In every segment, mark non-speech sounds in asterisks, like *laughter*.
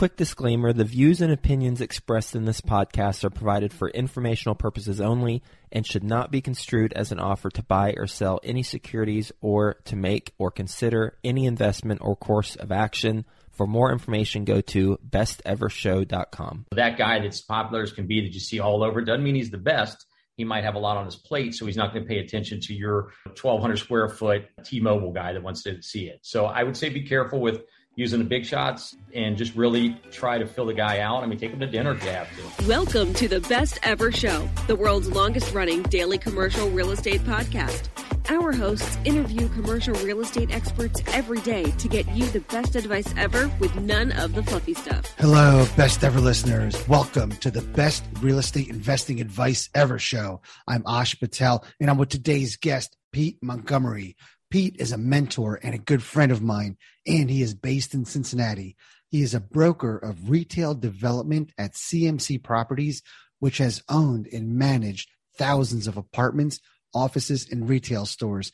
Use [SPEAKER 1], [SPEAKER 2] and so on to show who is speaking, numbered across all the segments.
[SPEAKER 1] Quick disclaimer the views and opinions expressed in this podcast are provided for informational purposes only and should not be construed as an offer to buy or sell any securities or to make or consider any investment or course of action. For more information, go to bestevershow.com.
[SPEAKER 2] That guy that's popular as can be that you see all over doesn't mean he's the best. He might have a lot on his plate, so he's not going to pay attention to your 1,200 square foot T Mobile guy that wants to see it. So I would say be careful with using the big shots and just really try to fill the guy out. I mean, take him to dinner if you have to.
[SPEAKER 3] Welcome to the Best Ever Show, the world's longest running daily commercial real estate podcast. Our hosts interview commercial real estate experts every day to get you the best advice ever with none of the fluffy stuff.
[SPEAKER 4] Hello, best ever listeners. Welcome to the best real estate investing advice ever show. I'm Ash Patel and I'm with today's guest, Pete Montgomery. Pete is a mentor and a good friend of mine, and he is based in Cincinnati. He is a broker of retail development at CMC Properties, which has owned and managed thousands of apartments, offices, and retail stores.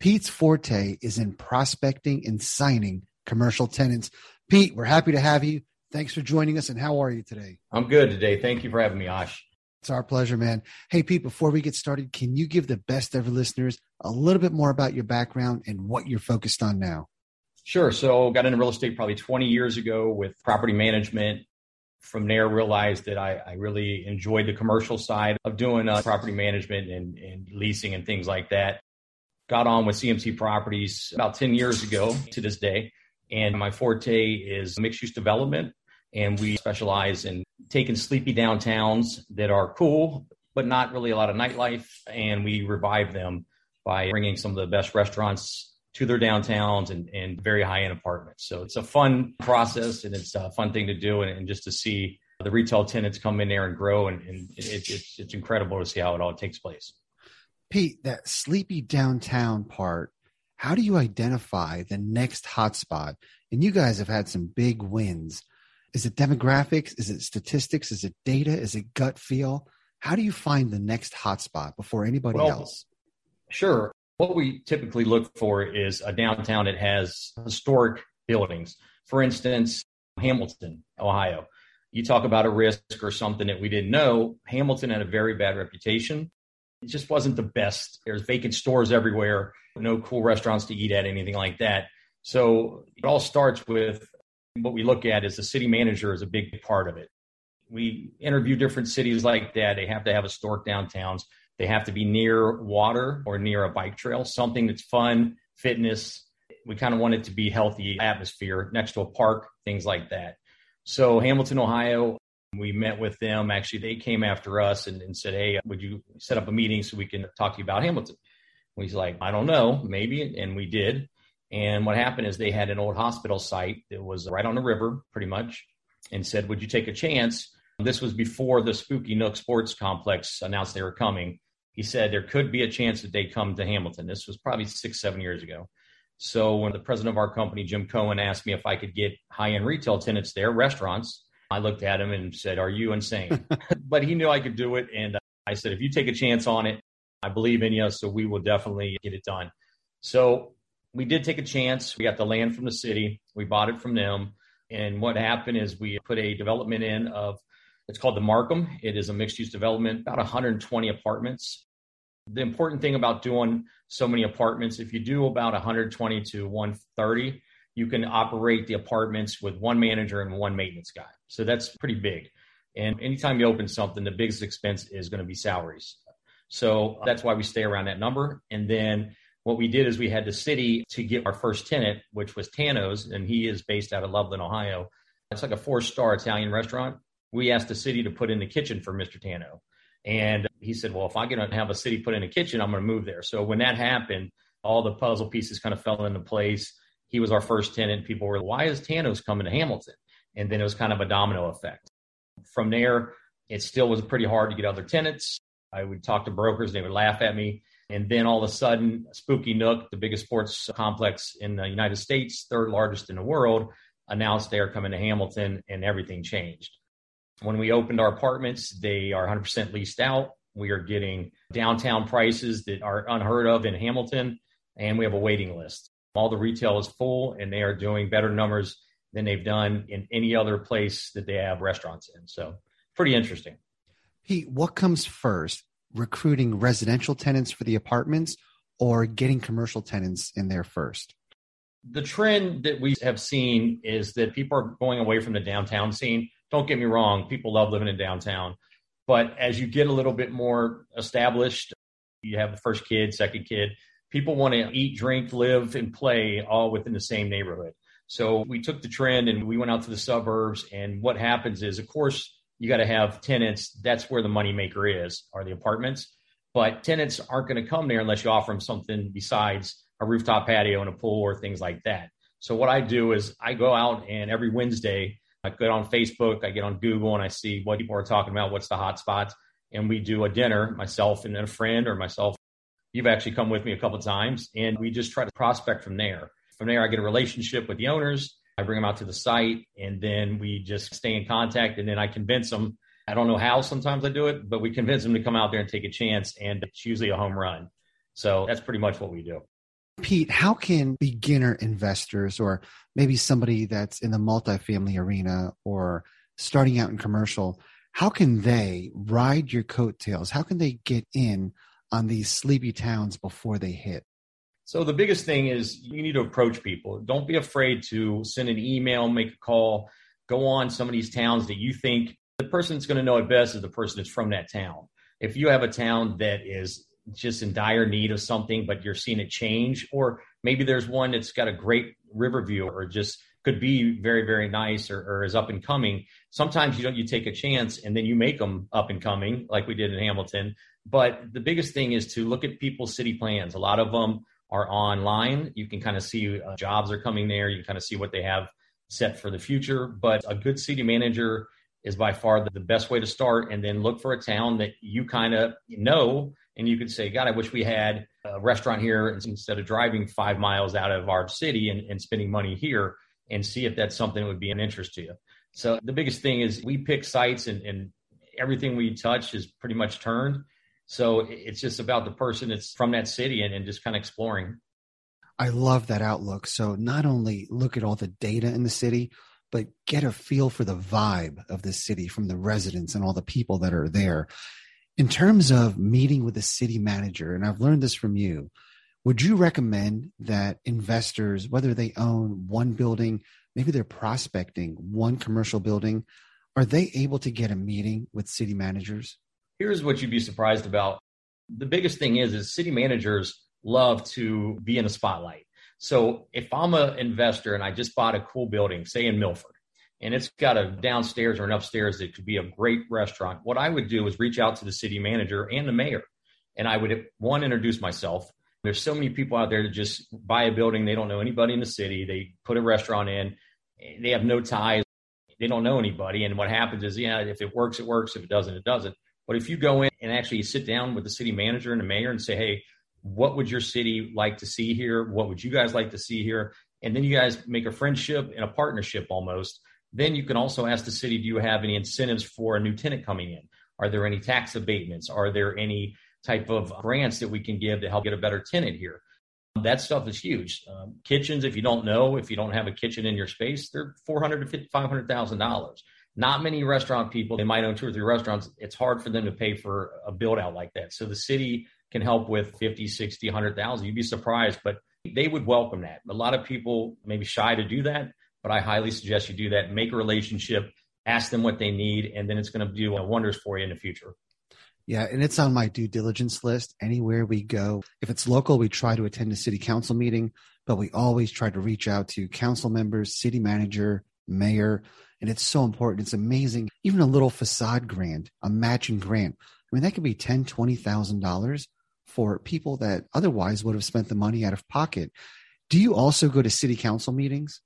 [SPEAKER 4] Pete's forte is in prospecting and signing commercial tenants. Pete, we're happy to have you. Thanks for joining us, and how are you today?
[SPEAKER 2] I'm good today. Thank you for having me, Ash.
[SPEAKER 4] It's our pleasure, man. Hey, Pete, before we get started, can you give the best ever listeners a little bit more about your background and what you're focused on now?
[SPEAKER 2] Sure. So, got into real estate probably 20 years ago with property management. From there, realized that I, I really enjoyed the commercial side of doing uh, property management and, and leasing and things like that. Got on with CMC Properties about 10 years ago to this day. And my forte is mixed use development and we specialize in taking sleepy downtowns that are cool but not really a lot of nightlife. And we revive them by bringing some of the best restaurants to their downtowns and, and very high end apartments. So it's a fun process and it's a fun thing to do. And, and just to see the retail tenants come in there and grow and, and it, it's, it's incredible to see how it all takes place.
[SPEAKER 4] Pete that sleepy downtown part how do you identify the next hotspot? And you guys have had some big wins is it demographics? Is it statistics? Is it data? Is it gut feel? How do you find the next hotspot before anybody well, else?
[SPEAKER 2] Sure. What we typically look for is a downtown that has historic buildings. For instance, Hamilton, Ohio. You talk about a risk or something that we didn't know. Hamilton had a very bad reputation. It just wasn't the best. There's vacant stores everywhere, no cool restaurants to eat at, anything like that. So it all starts with what we look at is the city manager is a big part of it. we interview different cities like that. They have to have historic downtowns. They have to be near water or near a bike trail, something that's fun, fitness. We kind of want it to be healthy atmosphere next to a park, things like that. So Hamilton, Ohio, we met with them. Actually, they came after us and, and said, Hey, would you set up a meeting so we can talk to you about Hamilton? He's like, I don't know, maybe. And we did. And what happened is they had an old hospital site that was right on the river, pretty much, and said, Would you take a chance? This was before the Spooky Nook Sports Complex announced they were coming. He said there could be a chance that they come to Hamilton. This was probably six, seven years ago. So when the president of our company, Jim Cohen, asked me if I could get high end retail tenants there, restaurants, I looked at him and said, Are you insane? *laughs* but he knew I could do it. And I said, If you take a chance on it, I believe in you. So we will definitely get it done. So we did take a chance. We got the land from the city, we bought it from them. And what happened is we put a development in of it's called the Marcum. It is a mixed use development, about 120 apartments. The important thing about doing so many apartments, if you do about 120 to 130, you can operate the apartments with one manager and one maintenance guy. So that's pretty big. And anytime you open something, the biggest expense is going to be salaries. So that's why we stay around that number. And then what we did is we had the city to get our first tenant, which was Tano's, and he is based out of Loveland, Ohio. It's like a four star Italian restaurant. We asked the city to put in the kitchen for Mr. Tano. And he said, Well, if I to have a city put in a kitchen, I'm going to move there. So when that happened, all the puzzle pieces kind of fell into place. He was our first tenant. People were, Why is Tano's coming to Hamilton? And then it was kind of a domino effect. From there, it still was pretty hard to get other tenants. I would talk to brokers, they would laugh at me. And then all of a sudden, Spooky Nook, the biggest sports complex in the United States, third largest in the world, announced they are coming to Hamilton and everything changed. When we opened our apartments, they are 100% leased out. We are getting downtown prices that are unheard of in Hamilton, and we have a waiting list. All the retail is full, and they are doing better numbers than they've done in any other place that they have restaurants in. So, pretty interesting.
[SPEAKER 4] Pete, what comes first, recruiting residential tenants for the apartments or getting commercial tenants in there first?
[SPEAKER 2] The trend that we have seen is that people are going away from the downtown scene. Don't get me wrong, people love living in downtown. But as you get a little bit more established, you have the first kid, second kid, people want to eat, drink, live, and play all within the same neighborhood. So we took the trend and we went out to the suburbs. And what happens is, of course, you got to have tenants. That's where the moneymaker is, are the apartments. But tenants aren't going to come there unless you offer them something besides a rooftop patio and a pool or things like that. So what I do is I go out and every Wednesday I get on Facebook, I get on Google, and I see what people are talking about. What's the hot spots? And we do a dinner, myself and a friend, or myself. You've actually come with me a couple times, and we just try to prospect from there. From there, I get a relationship with the owners. I bring them out to the site and then we just stay in contact. And then I convince them. I don't know how sometimes I do it, but we convince them to come out there and take a chance. And it's usually a home run. So that's pretty much what we do.
[SPEAKER 4] Pete, how can beginner investors or maybe somebody that's in the multifamily arena or starting out in commercial, how can they ride your coattails? How can they get in on these sleepy towns before they hit?
[SPEAKER 2] So the biggest thing is you need to approach people. Don't be afraid to send an email, make a call, go on some of these towns that you think the person that's going to know it best is the person that's from that town. If you have a town that is just in dire need of something, but you're seeing it change, or maybe there's one that's got a great river view or just could be very, very nice or, or is up and coming. Sometimes you don't, you take a chance and then you make them up and coming like we did in Hamilton. But the biggest thing is to look at people's city plans. A lot of them are online. You can kind of see uh, jobs are coming there. You can kind of see what they have set for the future. But a good city manager is by far the, the best way to start. And then look for a town that you kind of know. And you could say, God, I wish we had a restaurant here instead of driving five miles out of our city and, and spending money here and see if that's something that would be an interest to you. So the biggest thing is we pick sites and, and everything we touch is pretty much turned. So it's just about the person that's from that city and, and just kind of exploring.
[SPEAKER 4] I love that outlook. So not only look at all the data in the city, but get a feel for the vibe of the city from the residents and all the people that are there. In terms of meeting with the city manager, and I've learned this from you, would you recommend that investors, whether they own one building, maybe they're prospecting one commercial building, Are they able to get a meeting with city managers?
[SPEAKER 2] Here's what you'd be surprised about. The biggest thing is, is city managers love to be in the spotlight. So if I'm an investor and I just bought a cool building, say in Milford, and it's got a downstairs or an upstairs that could be a great restaurant, what I would do is reach out to the city manager and the mayor. And I would, one, introduce myself. There's so many people out there that just buy a building. They don't know anybody in the city. They put a restaurant in. They have no ties. They don't know anybody. And what happens is, yeah, if it works, it works. If it doesn't, it doesn't. But if you go in and actually sit down with the city manager and the mayor and say, hey, what would your city like to see here? What would you guys like to see here? And then you guys make a friendship and a partnership almost. Then you can also ask the city, do you have any incentives for a new tenant coming in? Are there any tax abatements? Are there any type of grants that we can give to help get a better tenant here? That stuff is huge. Um, kitchens, if you don't know, if you don't have a kitchen in your space, they're four hundred to five hundred thousand dollars. Not many restaurant people, they might own two or three restaurants. It's hard for them to pay for a build out like that. So the city can help with 50, 60, 100,000. You'd be surprised, but they would welcome that. A lot of people maybe shy to do that, but I highly suggest you do that. Make a relationship, ask them what they need, and then it's going to do wonders for you in the future.
[SPEAKER 4] Yeah, and it's on my due diligence list. Anywhere we go, if it's local, we try to attend a city council meeting, but we always try to reach out to council members, city manager, mayor, and it's so important. It's amazing. Even a little facade grant, a matching grant. I mean, that could be ten, twenty thousand dollars for people that otherwise would have spent the money out of pocket. Do you also go to city council meetings?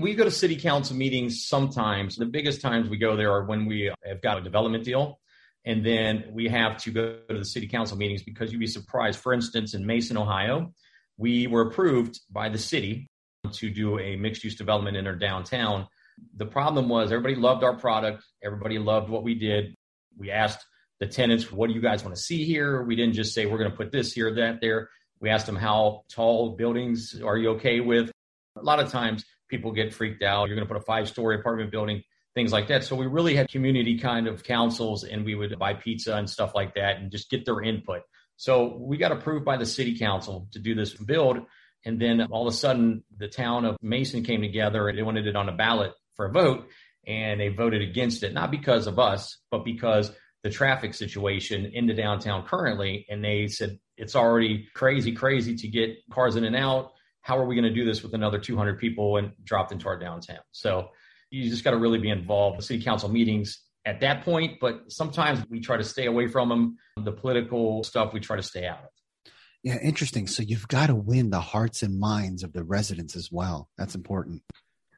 [SPEAKER 2] We go to city council meetings sometimes. The biggest times we go there are when we have got a development deal. And then we have to go to the city council meetings because you'd be surprised. For instance, in Mason, Ohio, we were approved by the city to do a mixed use development in our downtown. The problem was everybody loved our product, everybody loved what we did. We asked the tenants, what do you guys want to see here? We didn't just say we're going to put this here, that there. We asked them how tall buildings are you okay with? A lot of times people get freaked out. You're going to put a five story apartment building, things like that. So we really had community kind of councils and we would buy pizza and stuff like that and just get their input. So we got approved by the city council to do this build. And then all of a sudden, the town of Mason came together and they wanted it on a ballot for a vote. And they voted against it, not because of us, but because the traffic situation in the downtown currently. And they said, it's already crazy, crazy to get cars in and out. How are we going to do this with another 200 people and dropped into our downtown? So you just got to really be involved. The city council meetings at that point, but sometimes we try to stay away from them. The political stuff we try to stay out of.
[SPEAKER 4] Yeah, interesting. So you've got to win the hearts and minds of the residents as well. That's important.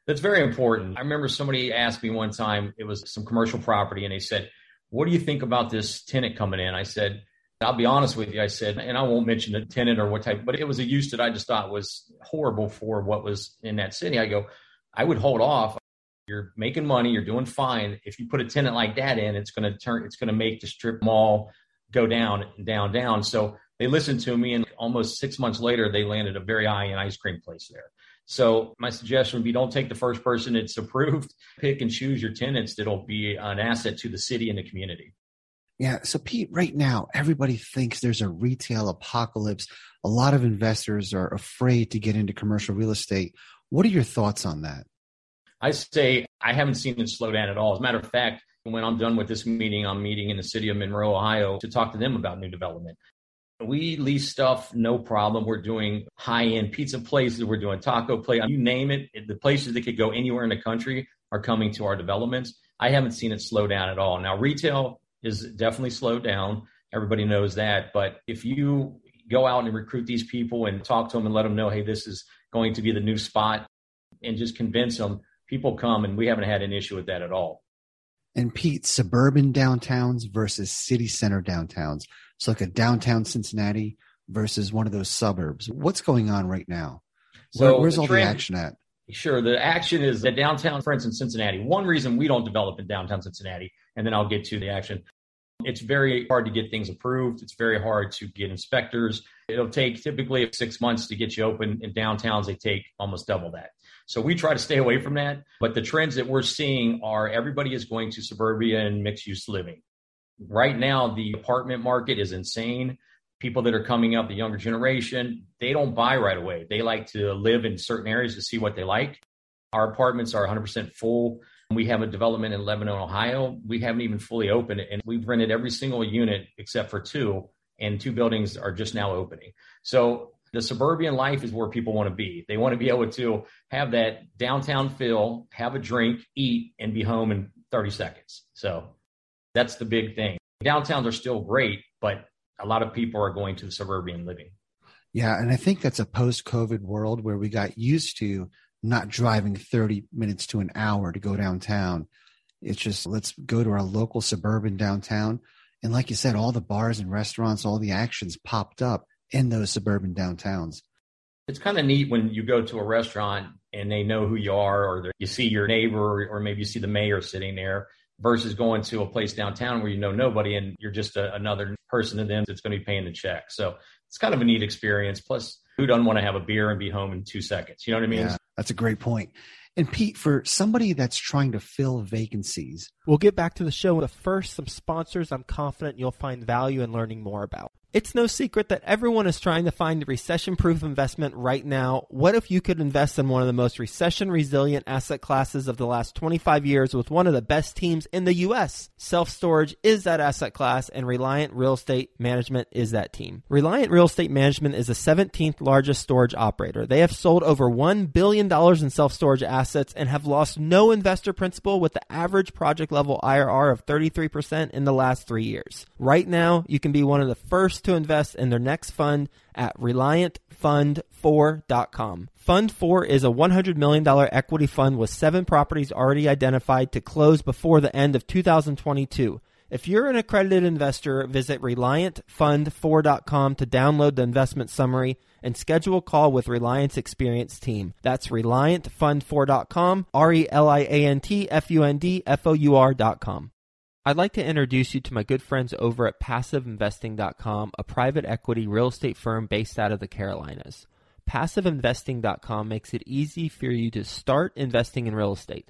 [SPEAKER 2] That's very important. Mm-hmm. I remember somebody asked me one time, it was some commercial property, and they said, what do you think about this tenant coming in? I said, I'll be honest with you. I said, and I won't mention the tenant or what type, but it was a use that I just thought was horrible for what was in that city. I go, I would hold off. You're making money. You're doing fine. If you put a tenant like that in, it's going to turn, it's going to make the strip mall go down, down, down. So they listened to me and almost six months later, they landed a very high end ice cream place there. So my suggestion would be don't take the first person it's approved. *laughs* Pick and choose your tenants that'll be an asset to the city and the community.
[SPEAKER 4] Yeah. So Pete, right now, everybody thinks there's a retail apocalypse. A lot of investors are afraid to get into commercial real estate. What are your thoughts on that?
[SPEAKER 2] I say I haven't seen it slow down at all. As a matter of fact, when I'm done with this meeting, I'm meeting in the city of Monroe, Ohio to talk to them about new development. We lease stuff, no problem. We're doing high end pizza places. We're doing taco place. You name it. The places that could go anywhere in the country are coming to our developments. I haven't seen it slow down at all. Now, retail is definitely slowed down. Everybody knows that. But if you go out and recruit these people and talk to them and let them know, hey, this is going to be the new spot and just convince them, people come and we haven't had an issue with that at all.
[SPEAKER 4] And Pete, suburban downtowns versus city center downtowns. So like a downtown Cincinnati versus one of those suburbs. What's going on right now? So Where, where's the all trend, the action at?
[SPEAKER 2] Sure. The action is that downtown, for instance, Cincinnati. One reason we don't develop in downtown Cincinnati, and then I'll get to the action. It's very hard to get things approved. It's very hard to get inspectors. It'll take typically six months to get you open. In downtowns, they take almost double that. So we try to stay away from that. But the trends that we're seeing are everybody is going to suburbia and mixed use living right now the apartment market is insane people that are coming up the younger generation they don't buy right away they like to live in certain areas to see what they like our apartments are 100% full We have a development in Lebanon, Ohio. We haven't even fully opened it, and we've rented every single unit except for two, and two buildings are just now opening. So the suburban life is where people want to be. They want to be able to have that downtown feel, have a drink, eat, and be home in 30 seconds. So that's the big thing. Downtowns are still great, but a lot of people are going to the suburban living.
[SPEAKER 4] Yeah. And I think that's a post COVID world where we got used to not driving 30 minutes to an hour to go downtown. It's just let's go to our local suburban downtown. And like you said, all the bars and restaurants, all the actions popped up in those suburban downtowns.
[SPEAKER 2] It's kind of neat when you go to a restaurant and they know who you are, or you see your neighbor, or maybe you see the mayor sitting there, versus going to a place downtown where you know nobody and you're just a, another person to them that's going to be paying the check. So it's kind of a neat experience. Plus, who doesn't want to have a beer and be home in two seconds? You know what I mean? Yeah,
[SPEAKER 4] that's a great point. And Pete, for somebody that's trying to fill vacancies,
[SPEAKER 1] we'll get back to the show. But first, some sponsors I'm confident you'll find value in learning more about. It's no secret that everyone is trying to find a recession proof investment right now. What if you could invest in one of the most recession resilient asset classes of the last 25 years with one of the best teams in the U.S.? Self storage is that asset class, and Reliant Real Estate Management is that team. Reliant Real Estate Management is the 17th largest storage operator. They have sold over $1 billion in self storage assets and have lost no investor principal with the average project level IRR of 33% in the last three years. Right now, you can be one of the first to invest in their next fund at ReliantFund4.com. Fund 4 is a $100 million equity fund with seven properties already identified to close before the end of 2022. If you're an accredited investor, visit ReliantFund4.com to download the investment summary and schedule a call with Reliant's experienced team. That's ReliantFund4.com, R E L I A N T F U N D F O U R.com. I'd like to introduce you to my good friends over at PassiveInvesting.com, a private equity real estate firm based out of the Carolinas. PassiveInvesting.com makes it easy for you to start investing in real estate.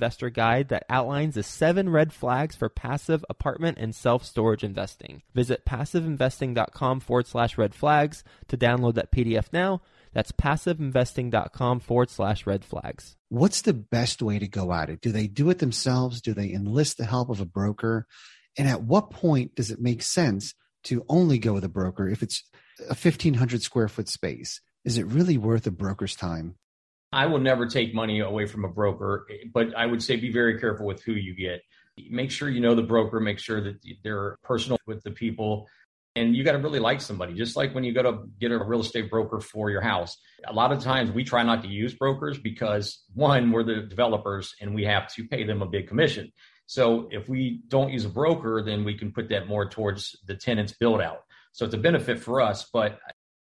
[SPEAKER 1] investor guide that outlines the seven red flags for passive apartment and self storage investing. Visit passiveinvesting.com forward slash red flags to download that PDF now. That's passiveinvesting.com forward slash red flags.
[SPEAKER 4] What's the best way to go at it? Do they do it themselves? Do they enlist the help of a broker? And at what point does it make sense to only go with a broker if it's a 1500 square foot space? Is it really worth a broker's time?
[SPEAKER 2] I will never take money away from a broker, but I would say be very careful with who you get. Make sure you know the broker, make sure that they're personal with the people. And you got to really like somebody, just like when you go to get a real estate broker for your house. A lot of times we try not to use brokers because one, we're the developers and we have to pay them a big commission. So if we don't use a broker, then we can put that more towards the tenant's build out. So it's a benefit for us. But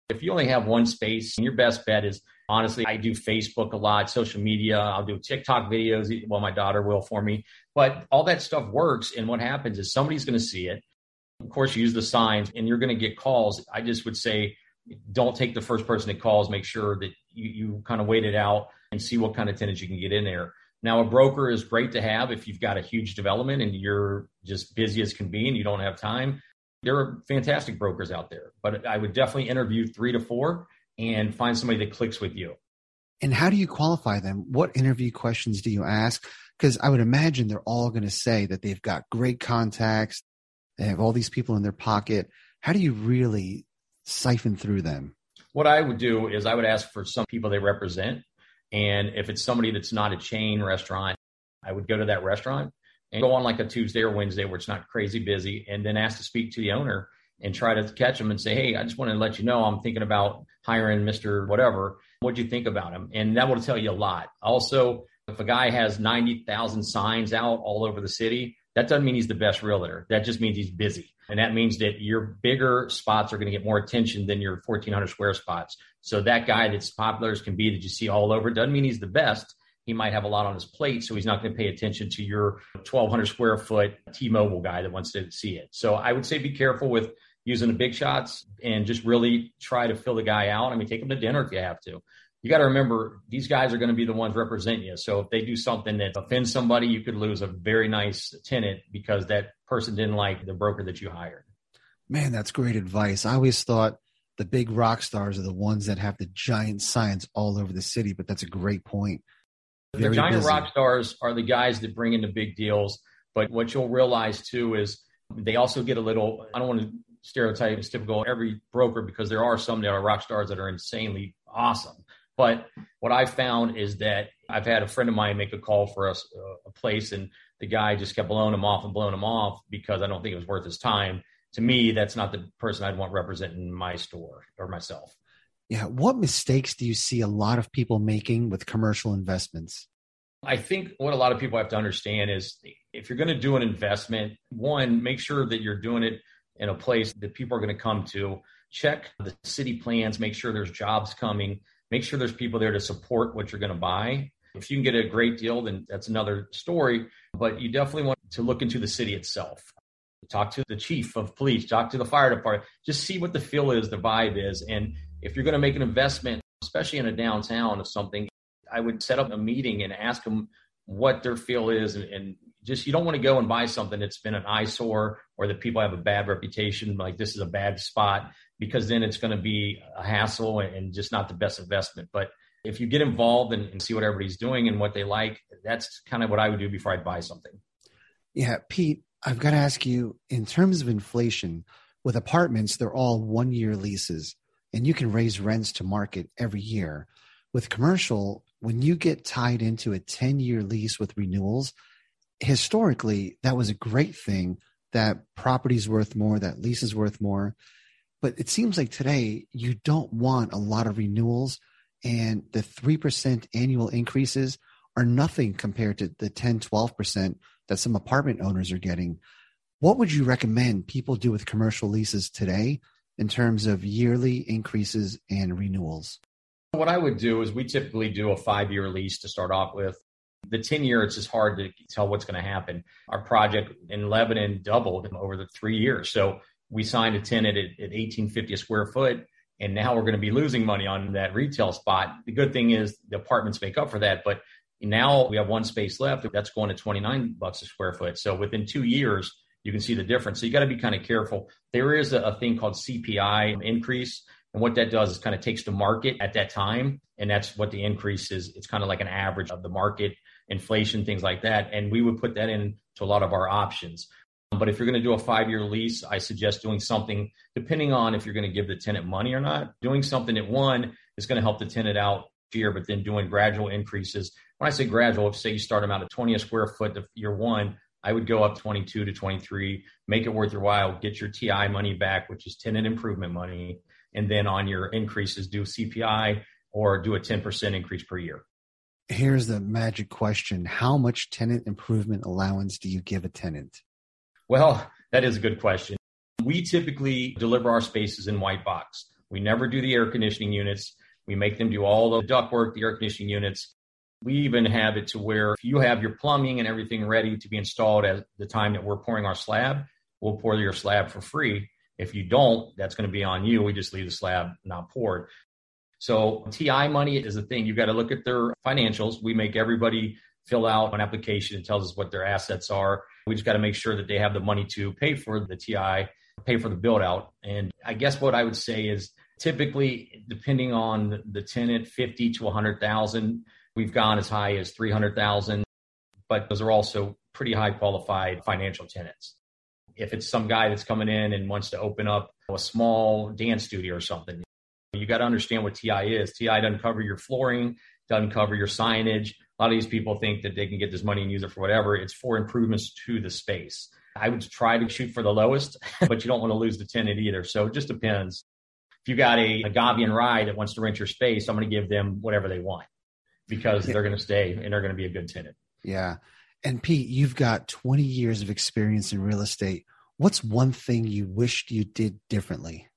[SPEAKER 2] if you only have one space, your best bet is honestly, I do Facebook a lot, social media. I'll do TikTok videos. Well, my daughter will for me. But all that stuff works. And what happens is somebody's going to see it. Of course, use the signs and you're going to get calls. I just would say, don't take the first person that calls. Make sure that you, you kind of wait it out and see what kind of tenants you can get in there. Now, a broker is great to have if you've got a huge development and you're just busy as can be and you don't have time. There are fantastic brokers out there, but I would definitely interview three to four and find somebody that clicks with you.
[SPEAKER 4] And how do you qualify them? What interview questions do you ask? Because I would imagine they're all going to say that they've got great contacts, they have all these people in their pocket. How do you really siphon through them?
[SPEAKER 2] What I would do is I would ask for some people they represent. And if it's somebody that's not a chain restaurant, I would go to that restaurant and go on like a Tuesday or Wednesday where it's not crazy busy and then ask to speak to the owner and try to catch them and say, Hey, I just want to let you know I'm thinking about hiring Mr. Whatever. What'd you think about him? And that will tell you a lot. Also, if a guy has 90,000 signs out all over the city, that doesn't mean he's the best realtor. That just means he's busy. And that means that your bigger spots are going to get more attention than your 1400 square spots. So that guy that's popular as can be that you see all over doesn't mean he's the best. he might have a lot on his plate, so he's not going to pay attention to your 1,200 square foot T-Mobile guy that wants to see it. So I would say be careful with using the big shots and just really try to fill the guy out. I mean, take him to dinner if you have to. You got to remember these guys are going to be the ones representing you. So if they do something that offends somebody, you could lose a very nice tenant because that person didn't like the broker that you hired.
[SPEAKER 4] Man, that's great advice. I always thought the big rock stars are the ones that have the giant signs all over the city, but that's a great point.
[SPEAKER 2] Very the giant busy. rock stars are the guys that bring in the big deals. But what you'll realize too is they also get a little, I don't want to stereotype as typical every broker because there are some that are rock stars that are insanely awesome. But what I found is that I've had a friend of mine make a call for us uh, a place and the guy just kept blowing him off and blowing him off because I don't think it was worth his time. To me, that's not the person I'd want representing my store or myself.
[SPEAKER 4] Yeah. What mistakes do you see a lot of people making with commercial investments?
[SPEAKER 2] I think what a lot of people have to understand is if you're going to do an investment, one, make sure that you're doing it in a place that people are going to come to. Check the city plans, make sure there's jobs coming, make sure there's people there to support what you're going to buy. If you can get a great deal, then that's another story. But you definitely want to look into the city itself. Talk to the chief of police, talk to the fire department, just see what the feel is, the vibe is. And if you're going to make an investment, especially in a downtown of something, I would set up a meeting and ask them what their feel is and, and just you don't want to go and buy something that's been an eyesore or that people have a bad reputation like this is a bad spot because then it's going to be a hassle and just not the best investment. But if you get involved and, and see what everybody's doing and what they like that's kind of what i would do before i'd buy something.
[SPEAKER 4] Yeah pete i've got to ask you in terms of inflation with apartments they're all one year leases and you can raise rents to market every year. With commercial when you get tied into a 10 year lease with renewals historically that was a great thing that property's worth more, that lease is worth more. But it seems like today you don't want a lot of renewals and the 3% annual increases are nothing compared to the 10, 12% that some apartment owners are getting. What would you recommend people do with commercial leases today in terms of yearly increases and renewals?
[SPEAKER 2] What I would do is we typically do a five year lease to start off with. The 10 year, it's just hard to tell what's going to happen. Our project in Lebanon doubled over the three years. So we signed a tenant at, at 1850 a square foot, and now we're going to be losing money on that retail spot. The good thing is the apartments make up for that, but now we have one space left. That's going to 29 bucks a square foot. So within two years, you can see the difference. So you got to be kind of careful. There is a, a thing called CPI increase. And what that does is kind of takes the market at that time. And that's what the increase is. It's kind of like an average of the market inflation, things like that. And we would put that into a lot of our options. But if you're going to do a five year lease, I suggest doing something, depending on if you're going to give the tenant money or not, doing something that one is going to help the tenant out year, but then doing gradual increases. When I say gradual, if say you start them out at 20 a square foot to year one, I would go up 22 to 23, make it worth your while, get your TI money back, which is tenant improvement money. And then on your increases, do CPI or do a 10% increase per year
[SPEAKER 4] here's the magic question How much tenant improvement allowance do you give a tenant?
[SPEAKER 2] Well, that is a good question. We typically deliver our spaces in white box. We never do the air conditioning units. We make them do all the ductwork, the air conditioning units. We even have it to where if you have your plumbing and everything ready to be installed at the time that we're pouring our slab, we'll pour your slab for free. If you don't, that's going to be on you. We just leave the slab not poured. So TI money is a thing. You've got to look at their financials. We make everybody fill out an application that tells us what their assets are. We just got to make sure that they have the money to pay for the TI, pay for the build out. And I guess what I would say is typically depending on the tenant, 50 to 100,000. We've gone as high as 300,000, but those are also pretty high qualified financial tenants. If it's some guy that's coming in and wants to open up a small dance studio or something, you got to understand what TI is. TI doesn't cover your flooring, doesn't cover your signage. A lot of these people think that they can get this money and use it for whatever. It's for improvements to the space. I would try to shoot for the lowest, *laughs* but you don't want to lose the tenant either. So it just depends. If you got a, a Gavian ride that wants to rent your space, I'm going to give them whatever they want because they're going to stay and they're going to be a good tenant.
[SPEAKER 4] Yeah. And Pete, you've got 20 years of experience in real estate. What's one thing you wished you did differently?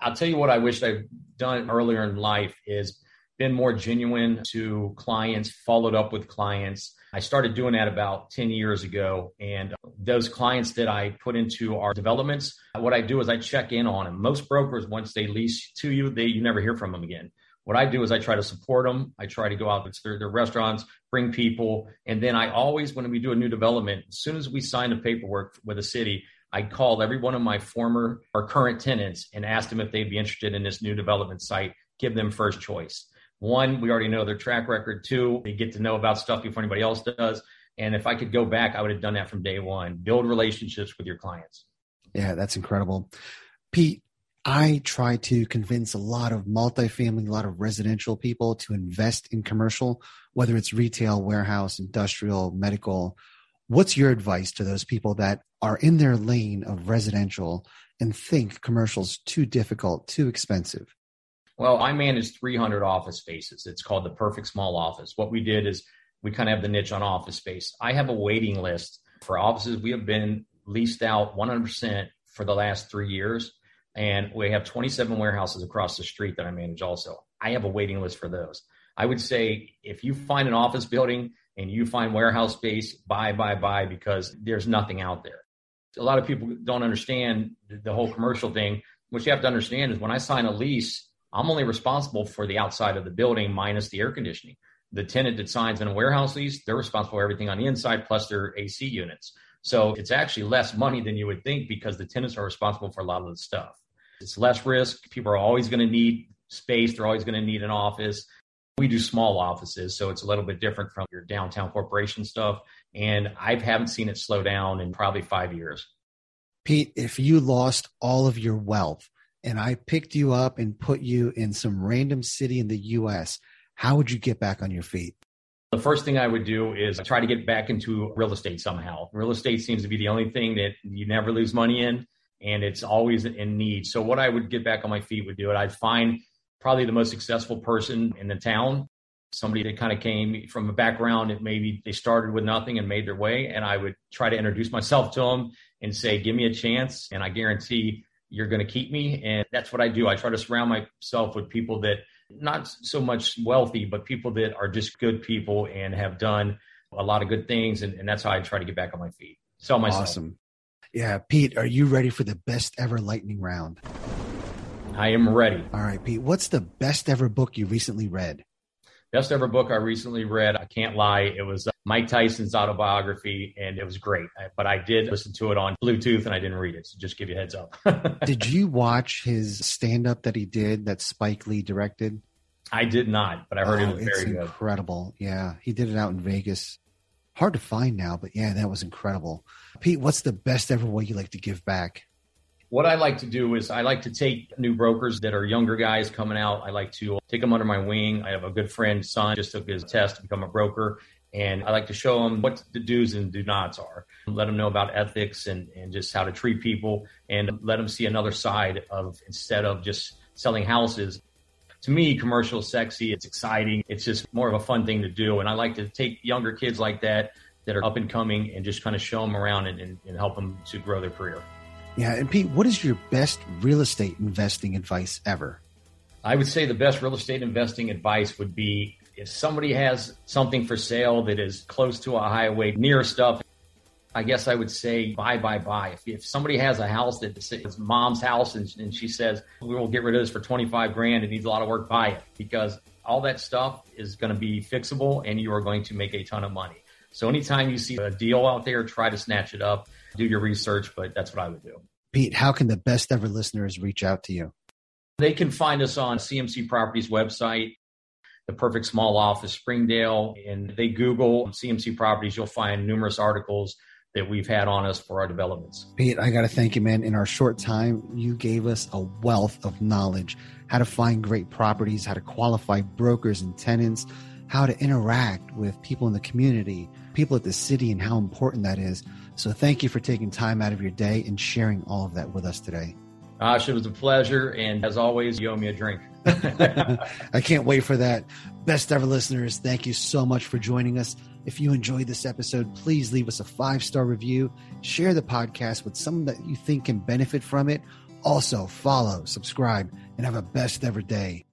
[SPEAKER 2] I'll tell you what I wish I'd done earlier in life is been more genuine to clients, followed up with clients. I started doing that about 10 years ago. And those clients that I put into our developments, what I do is I check in on them. Most brokers, once they lease to you, they you never hear from them again. What I do is I try to support them. I try to go out to their, their restaurants, bring people. And then I always, when we do a new development, as soon as we sign the paperwork with the city, I call every one of my former or current tenants and ask them if they'd be interested in this new development site, give them first choice. One, we already know their track record. Two, they get to know about stuff before anybody else does. And if I could go back, I would have done that from day one. Build relationships with your clients.
[SPEAKER 4] Yeah, that's incredible. Pete, I try to convince a lot of multifamily, a lot of residential people to invest in commercial, whether it's retail, warehouse, industrial, medical. What's your advice to those people that are in their lane of residential and think commercial's too difficult, too expensive?
[SPEAKER 2] Well, I manage 300 office spaces. It's called the perfect small office. What we did is we kind of have the niche on office space. I have a waiting list for offices. We have been leased out 100% for the last three years. And we have 27 warehouses across the street that I manage also. I have a waiting list for those. I would say if you find an office building and you find warehouse space, buy, buy, buy, because there's nothing out there. A lot of people don't understand the whole commercial thing. What you have to understand is when I sign a lease, I'm only responsible for the outside of the building minus the air conditioning. The tenant that signs in a warehouse lease, they're responsible for everything on the inside plus their AC units. So it's actually less money than you would think because the tenants are responsible for a lot of the stuff. It's less risk. People are always going to need space. They're always going to need an office. We do small offices, so it's a little bit different from your downtown corporation stuff. And I haven't seen it slow down in probably five years.
[SPEAKER 4] Pete, if you lost all of your wealth, and I picked you up and put you in some random city in the US, how would you get back on your feet?
[SPEAKER 2] The first thing I would do is try to get back into real estate somehow. Real estate seems to be the only thing that you never lose money in and it's always in need. So what I would get back on my feet would do it. I'd find probably the most successful person in the town, somebody that kind of came from a background that maybe they started with nothing and made their way. And I would try to introduce myself to them and say, give me a chance. And I guarantee you're going to keep me. And that's what I do. I try to surround myself with people that not so much wealthy, but people that are just good people and have done a lot of good things. And, and that's how I try to get back on my feet. Myself.
[SPEAKER 4] Awesome. Yeah. Pete, are you ready for the best ever lightning round?
[SPEAKER 2] I am ready.
[SPEAKER 4] All right, Pete. What's the best ever book you recently read?
[SPEAKER 2] Best ever book I recently read. I can't lie. It was uh, Mike Tyson's autobiography, and it was great. But I did listen to it on Bluetooth, and I didn't read it. So just give you a heads up. *laughs*
[SPEAKER 4] did you watch his stand up that he did that Spike Lee directed?
[SPEAKER 2] I did not, but I heard oh, it was very
[SPEAKER 4] good. Incredible. Yeah, he did it out in Vegas. Hard to find now, but yeah, that was incredible. Pete, what's the best ever way you like to give back?
[SPEAKER 2] What I like to do is I like to take new brokers that are younger guys coming out. I like to take them under my wing. I have a good friend, son, just took his test to become a broker. And I like to show them what the do's and do nots are. Let them know about ethics and, and just how to treat people and let them see another side of instead of just selling houses. To me, commercial sexy. It's exciting. It's just more of a fun thing to do. And I like to take younger kids like that that are up and coming and just kind of show them around and, and, and help them to grow their career.
[SPEAKER 4] Yeah. And Pete, what is your best real estate investing advice ever?
[SPEAKER 2] I would say the best real estate investing advice would be if somebody has something for sale that is close to a highway, near stuff, I guess I would say buy, buy, buy. If, if somebody has a house that is mom's house and, and she says, we will get rid of this for 25 grand, it needs a lot of work, buy it because all that stuff is going to be fixable and you are going to make a ton of money. So anytime you see a deal out there, try to snatch it up do your research, but that's what I would do.
[SPEAKER 4] Pete, how can the best ever listeners reach out to you?
[SPEAKER 2] They can find us on CMC Properties website, the perfect small office, Springdale, and they Google CMC Properties. You'll find numerous articles that we've had on us for our developments.
[SPEAKER 4] Pete, I got to thank you, man. In our short time, you gave us a wealth of knowledge how to find great properties, how to qualify brokers and tenants, how to interact with people in the community, people at the city, and how important that is. So thank you for taking time out of your day and sharing all of that with us today.
[SPEAKER 2] Ash, it was a pleasure. And as always, you owe me a drink. *laughs* *laughs*
[SPEAKER 4] I can't wait for that. Best ever listeners, thank you so much for joining us. If you enjoyed this episode, please leave us a five star review, share the podcast with someone that you think can benefit from it. Also, follow, subscribe, and have a best ever day.